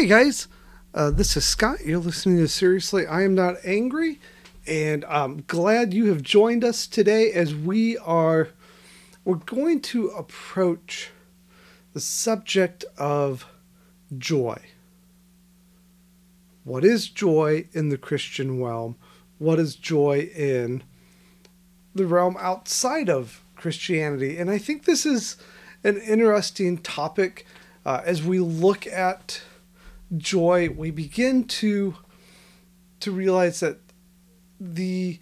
Hey guys, uh, this is Scott. You're listening to Seriously, I Am Not Angry, and I'm glad you have joined us today as we are we're going to approach the subject of joy. What is joy in the Christian realm? What is joy in the realm outside of Christianity? And I think this is an interesting topic uh, as we look at joy, we begin to to realize that the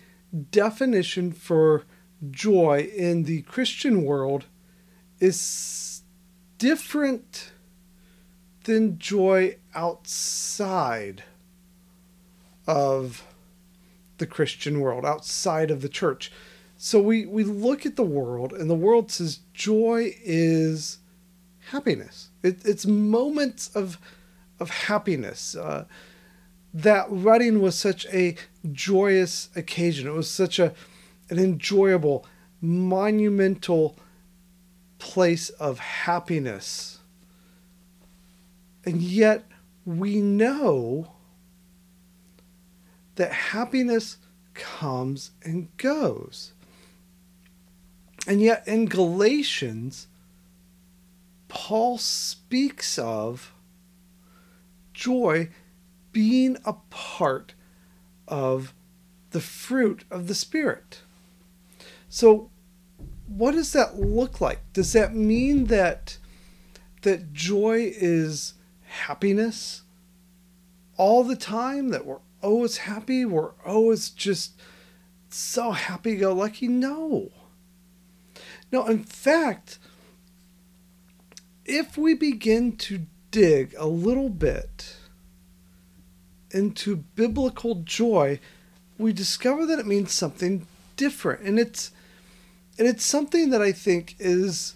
definition for joy in the Christian world is different than joy outside of the Christian world, outside of the church. So we, we look at the world, and the world says joy is happiness. It, it's moments of of happiness. Uh, that wedding was such a joyous occasion. It was such a an enjoyable, monumental place of happiness. And yet we know that happiness comes and goes. And yet in Galatians, Paul speaks of joy being a part of the fruit of the Spirit. So, what does that look like? Does that mean that that joy is happiness all the time? That we're always happy? We're always just so happy go lucky? No. No, in fact, if we begin to dig a little bit into biblical joy, we discover that it means something different. And it's and it's something that I think is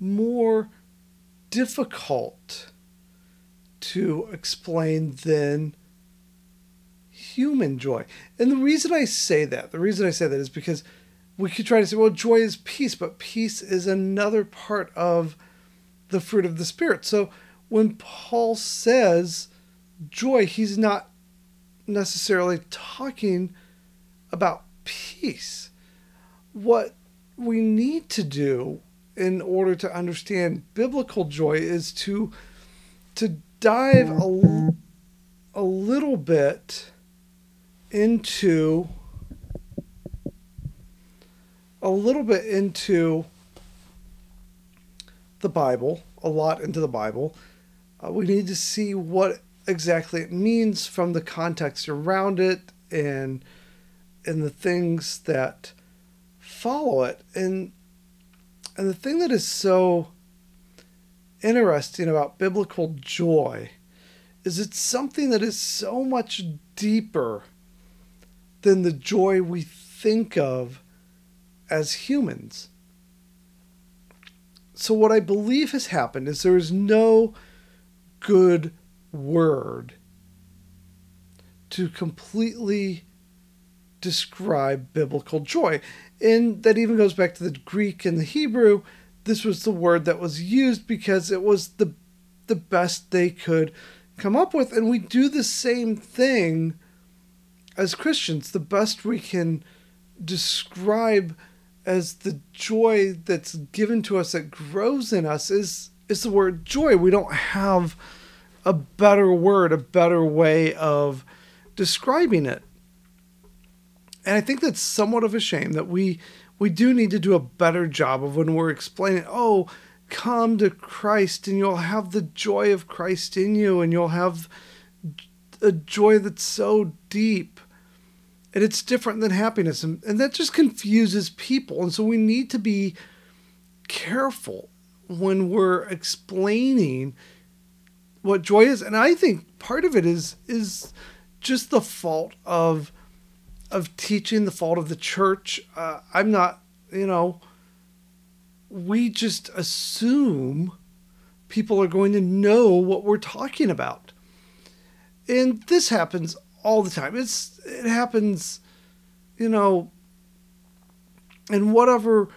more difficult to explain than human joy. And the reason I say that, the reason I say that is because we could try to say, well, joy is peace, but peace is another part of the fruit of the Spirit. So when Paul says joy, he's not necessarily talking about peace. What we need to do in order to understand biblical joy is to to dive a, a little bit into a little bit into the Bible, a lot into the Bible, uh, we need to see what exactly it means from the context around it and and the things that follow it and and the thing that is so interesting about biblical joy is it's something that is so much deeper than the joy we think of as humans. So, what I believe has happened is there is no good word to completely describe biblical joy. And that even goes back to the Greek and the Hebrew. This was the word that was used because it was the the best they could come up with. And we do the same thing as Christians. The best we can describe as the joy that's given to us that grows in us is is the word joy. We don't have a better word, a better way of describing it. And I think that's somewhat of a shame that we we do need to do a better job of when we're explaining, oh, come to Christ and you'll have the joy of Christ in you and you'll have a joy that's so deep and it's different than happiness and, and that just confuses people and so we need to be careful when we're explaining what joy is. And i think part of it is is just the fault of of teaching the fault of the church. Uh, i'm not you know we just assume people are going to know what we're talking about. And this happens all the time. It's it happens you know in whatever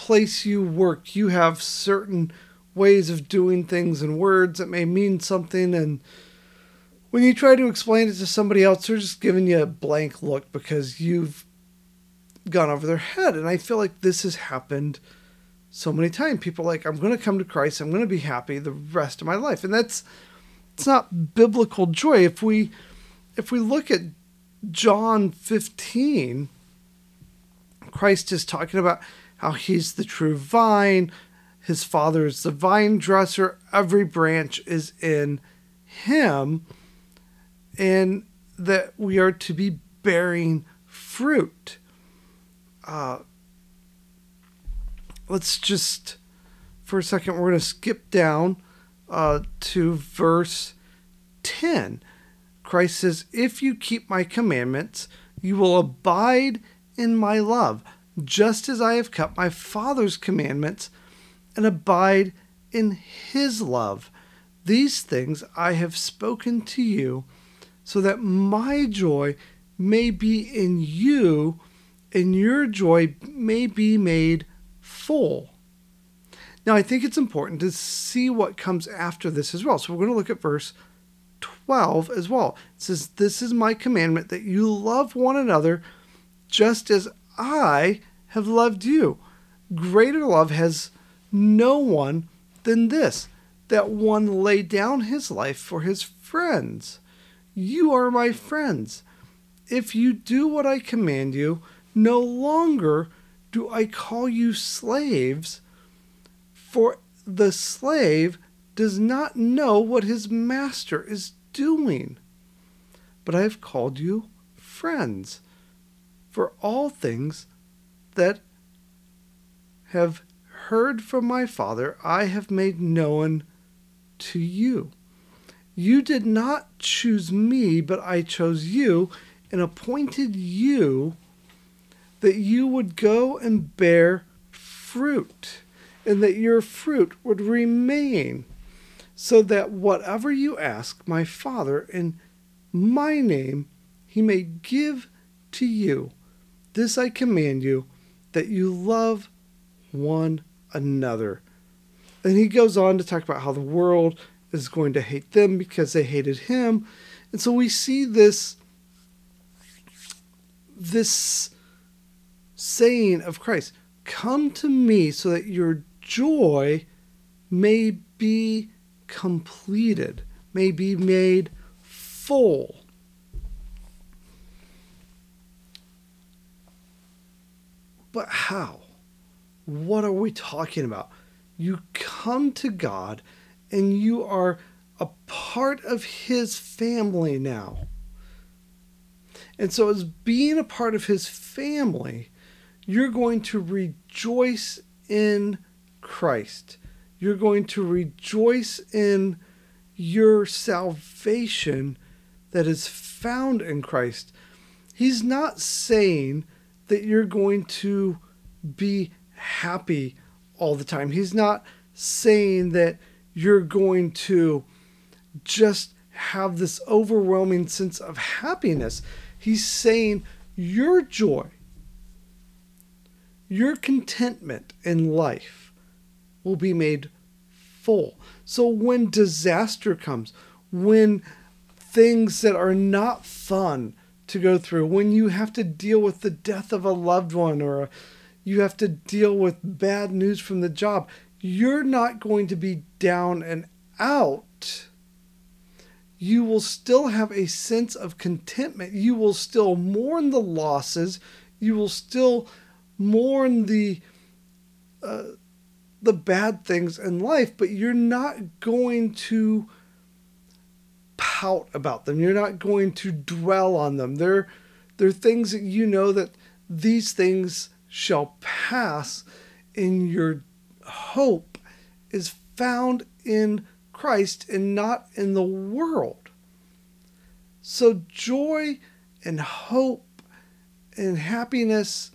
place you work, you have certain ways of doing things and words that may mean something and when you try to explain it to somebody else, they're just giving you a blank look because you've gone over their head. And I feel like this has happened so many times. People like, I'm going to come to Christ. I'm going to be happy the rest of my life. And that's, it's not biblical joy. If we, if we look at John 15, Christ is talking about how he's the true vine, his father is the vine dresser, every branch is in him, and that we are to be bearing fruit. Uh, let's just, for a second, we're going to skip down uh, to verse 10. Christ says, If you keep my commandments, you will abide in my love, just as I have kept my Father's commandments and abide in his love. These things I have spoken to you, so that my joy may be in you, and your joy may be made full. Now, I think it's important to see what comes after this as well. So, we're going to look at verse 12 as well. It says, This is my commandment that you love one another just as I have loved you. Greater love has no one than this that one lay down his life for his friends. You are my friends. If you do what I command you, no longer do I call you slaves, for the slave does not know what his master is doing. But I have called you friends for all things that have heard from my Father, I have made known to you. You did not choose me, but I chose you and appointed you that you would go and bear fruit, and that your fruit would remain, so that whatever you ask my Father in my name, he may give to you. This I command you, that you love one another. And he goes on to talk about how the world is going to hate them because they hated him. And so we see this this saying of Christ, come to me so that your joy may be completed, may be made full. But how? What are we talking about? You come to God and you are a part of His family now. And so, as being a part of His family, you're going to rejoice in Christ. You're going to rejoice in your salvation that is found in Christ. He's not saying that you're going to be happy all the time. He's not saying that you're going to just have this overwhelming sense of happiness. He's saying your joy, your contentment in life will be made full. So when disaster comes, when things that are not fun to go through, when you have to deal with the death of a loved one or you have to deal with bad news from the job, you're not going to be down and out. You will still have a sense of contentment. You will still mourn the losses. You will still mourn the uh, the bad things in life, but you're not going to pout about them. You're not going to dwell on them. They're, they're things that you know that these things shall pass, and your hope is found in Christ and not in the world. So, joy and hope and happiness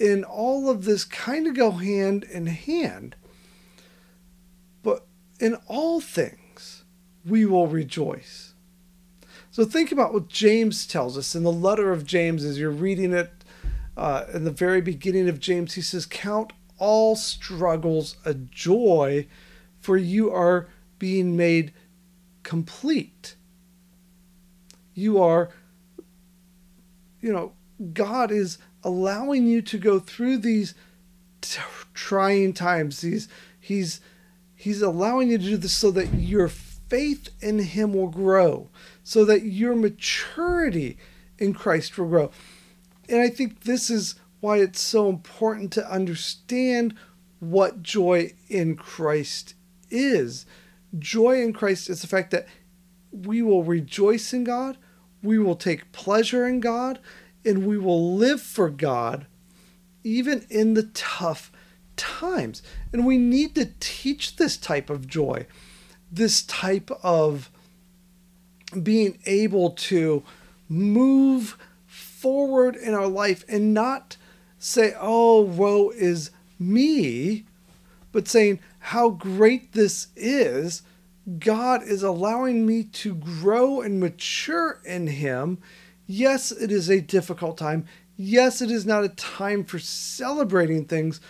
and all of this kind of go hand in hand. But in all things, we will rejoice. So think about what James tells us in the letter of James as you're reading it uh, in the very beginning of James. He says, Count all struggles a joy, for you are being made complete You are, you know, God is allowing you to go through these t- trying times. These, he's, he's allowing you to do this so that your faith in Him will grow, so that your maturity in Christ will grow. And I think this is why it's so important to understand what joy in Christ is. Joy in Christ is the fact that we will rejoice in God, we will take pleasure in God, and we will live for God even in the tough times. And we need to teach this type of joy, this type of being able to move forward in our life and not say, oh, woe is me, but saying how great this is. God is allowing me to grow and mature in Him. Yes, it is a difficult time. Yes, it is not a time for celebrating things,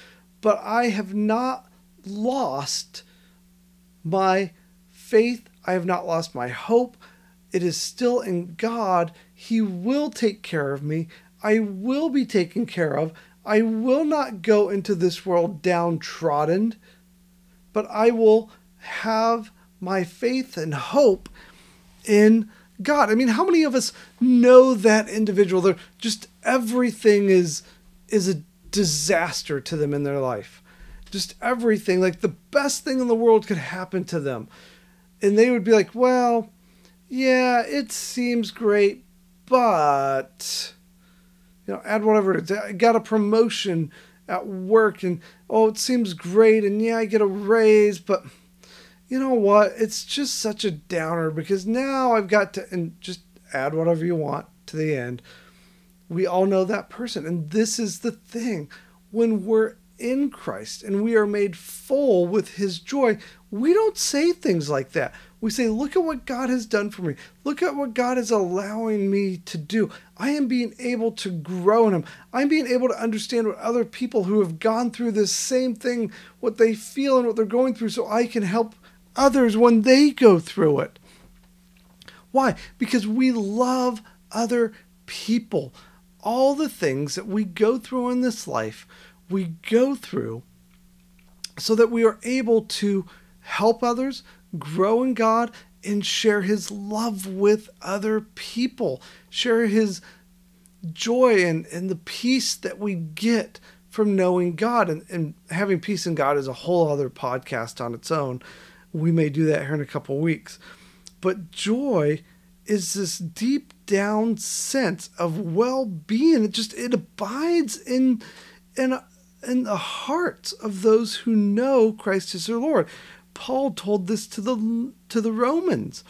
but I have not lost my faith. I have not lost my hope. It is still in God. He will take care of me. I will be taken care of. I will not go into this world downtrodden, but I will have my faith and hope in God. I mean, how many of us know that individual? They're just everything is is a disaster to them in their life. Just everything, like the best thing in the world could happen to them. And they would be like, well, yeah, it seems great, but you know, add whatever. I got a promotion at work and oh, it seems great and yeah, I get a raise, but you know what? It's just such a downer because now I've got to and just add whatever you want to the end. We all know that person. And this is the thing. When we're in Christ and we are made full with his joy, we don't say things like that. We say, Look at what God has done for me. Look at what God is allowing me to do. I am being able to grow in Him. I'm being able to understand what other people who have gone through this same thing, what they feel and what they're going through, so I can help others when they go through it. Why? Because we love other people. All the things that we go through in this life, we go through so that we are able to help others, grow in God, and share His love with other people, share His joy and, and the peace that we get from knowing God. And, and having peace in God is a whole other podcast on its own. We may do that here in a couple weeks. But joy is this deep down sense of well-being. It just it abides in in in the hearts of those who know Christ is their Lord. Paul told this to the to the Romans.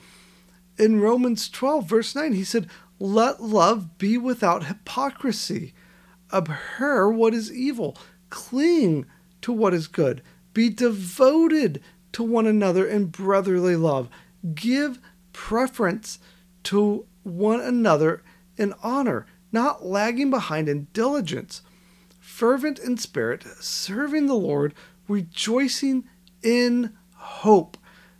In Romans 12 verse 9 he said, "Let love be without hypocrisy. Abhor what is evil, cling to what is good. Be devoted to one another in brotherly love. Give preference to one another in honor, not lagging behind in diligence, fervent in spirit, serving the Lord, rejoicing in hope,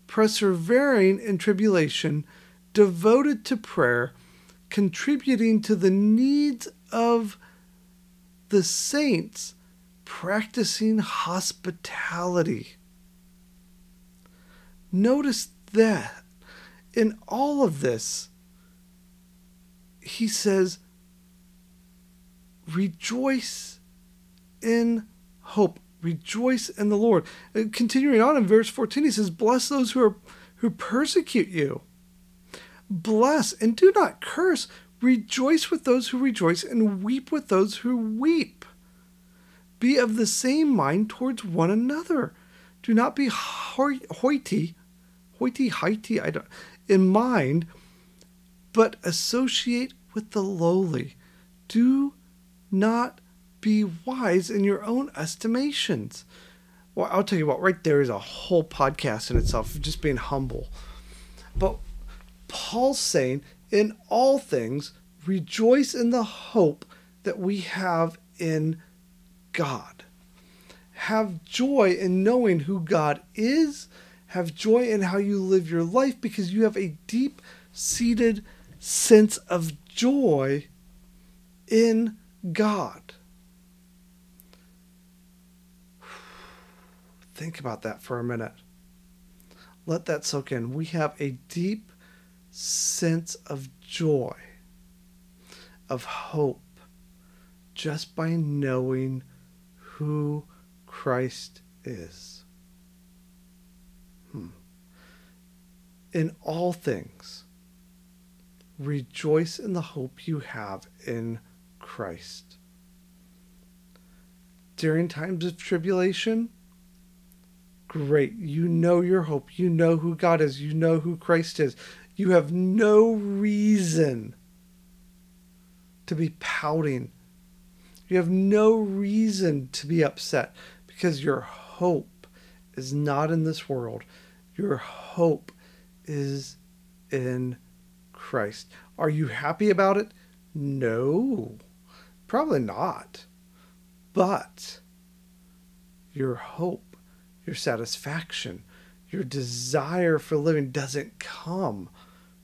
persevering in tribulation, devoted to prayer, contributing to the needs of the saints, practicing hospitality. Notice that in all of this, he says, rejoice in hope. Rejoice in the Lord. And continuing on in verse 14, he says, Bless those who are who persecute you. Bless and do not curse. Rejoice with those who rejoice and weep with those who weep. Be of the same mind towards one another. Do not be hoity, hoity hoity, I don't, in mind, but associate with the lowly. Do not be wise in your own estimations. Well, I'll tell you what, right there is a whole podcast in itself, just being humble. But Paul's saying, in all things, rejoice in the hope that we have in God. Have joy in knowing who God is. Have joy in how you live your life because you have a deep seated sense of joy in God. Think about that for a minute. Let that soak in. We have a deep sense of joy, of hope, just by knowing who Christ is. Hmm. In all things, rejoice in the hope you have in Christ. During times of tribulation, great. You know your hope. You know who God is. You know who Christ is. You have no reason to be pouting. You have no reason to be upset because your hope is not in this world. Your hope is in Christ. Are you happy about it? No, probably not. But your hope your satisfaction, your desire for living doesn't come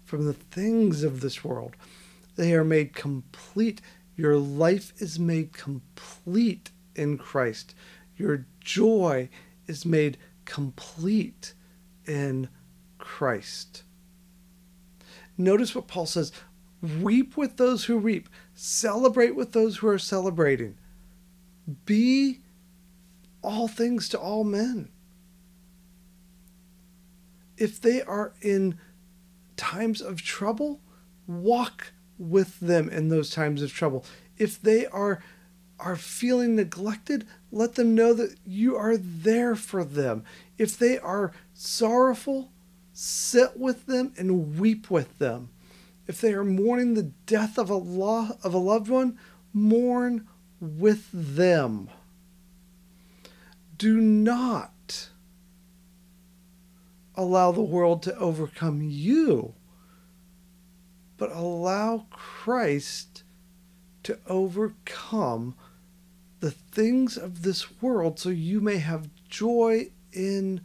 from the things of this world. They are made complete. Your life is made complete in Christ. Your joy is made complete in Christ. Notice what Paul says weep with those who weep, celebrate with those who are celebrating. Be all things to all men if they are in times of trouble, walk with them in those times of trouble. If they are are feeling neglected, let them know that you are there for them. If they are sorrowful, sit with them and weep with them. If they are mourning the death of a law of a loved one, mourn with them. Do not allow the world to overcome you, but allow Christ to overcome the things of this world so you may have joy in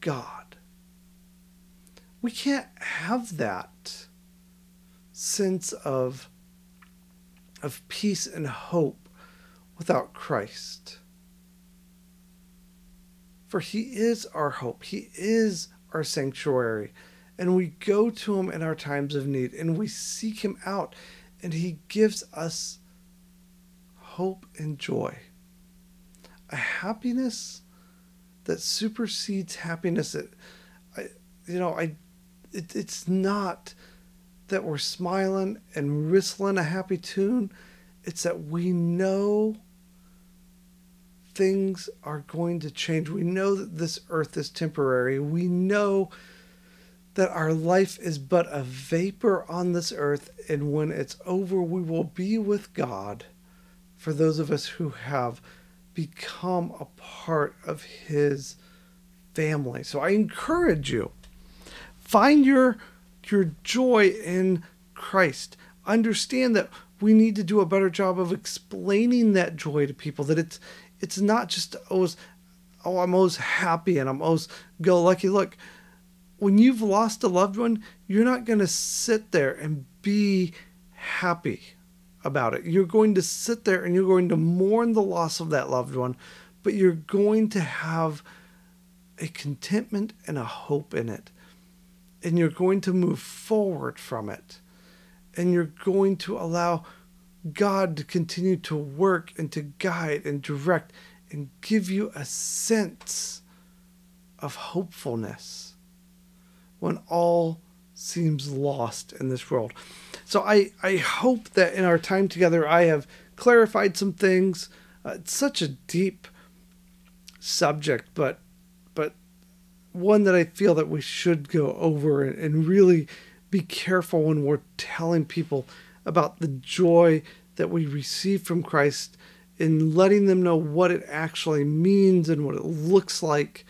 God. We can't have that sense of, of peace and hope without Christ. For he is our hope, he is our sanctuary. And we go to him in our times of need and we seek him out, and he gives us hope and joy. A happiness that supersedes happiness that I you know I it, it's not that we're smiling and whistling a happy tune it's that we know things are going to change. We know that this earth is temporary. We know that our life is but a vapor on this earth, and when it's over, we will be with God for those of us who have become a part of His family. So I encourage you find your your joy in Christ. Understand that we need to do a better job of explaining that joy to people that it's it's not just always, oh, I'm always happy and I'm always go lucky. Look, when you've lost a loved one, you're not going to sit there and be happy about it. You're going to sit there and you're going to mourn the loss of that loved one, but you're going to have a contentment and a hope in it. And you're going to move forward from it. And you're going to allow God to continue to work and to guide and direct and give you a sense of hopefulness when all seems lost in this world. So I, I hope that in our time together I have clarified some things. Uh, it's such a deep subject, but but one that I feel that we should go over and, and really be careful when we're telling people about the joy that we receive from Christ in letting them know what it actually means and what it looks like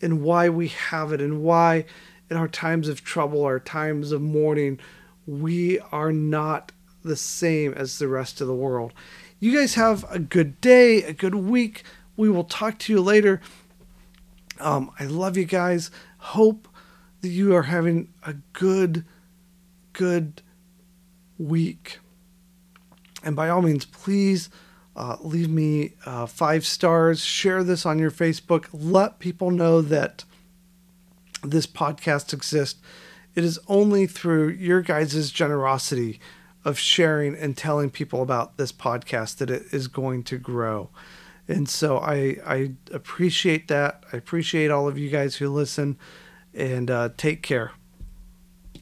and why we have it and why in our times of trouble, our times of mourning, we are not the same as the rest of the world. You guys have a good day, a good week. We will talk to you later. Um, I love you guys. Hope that you are having a good good week. And by all means, please uh, leave me uh, five stars. Share this on your Facebook. Let people know that this podcast exists. It is only through your guys' generosity of sharing and telling people about this podcast that it is going to grow. And so I, I appreciate that. I appreciate all of you guys who listen and uh, take care.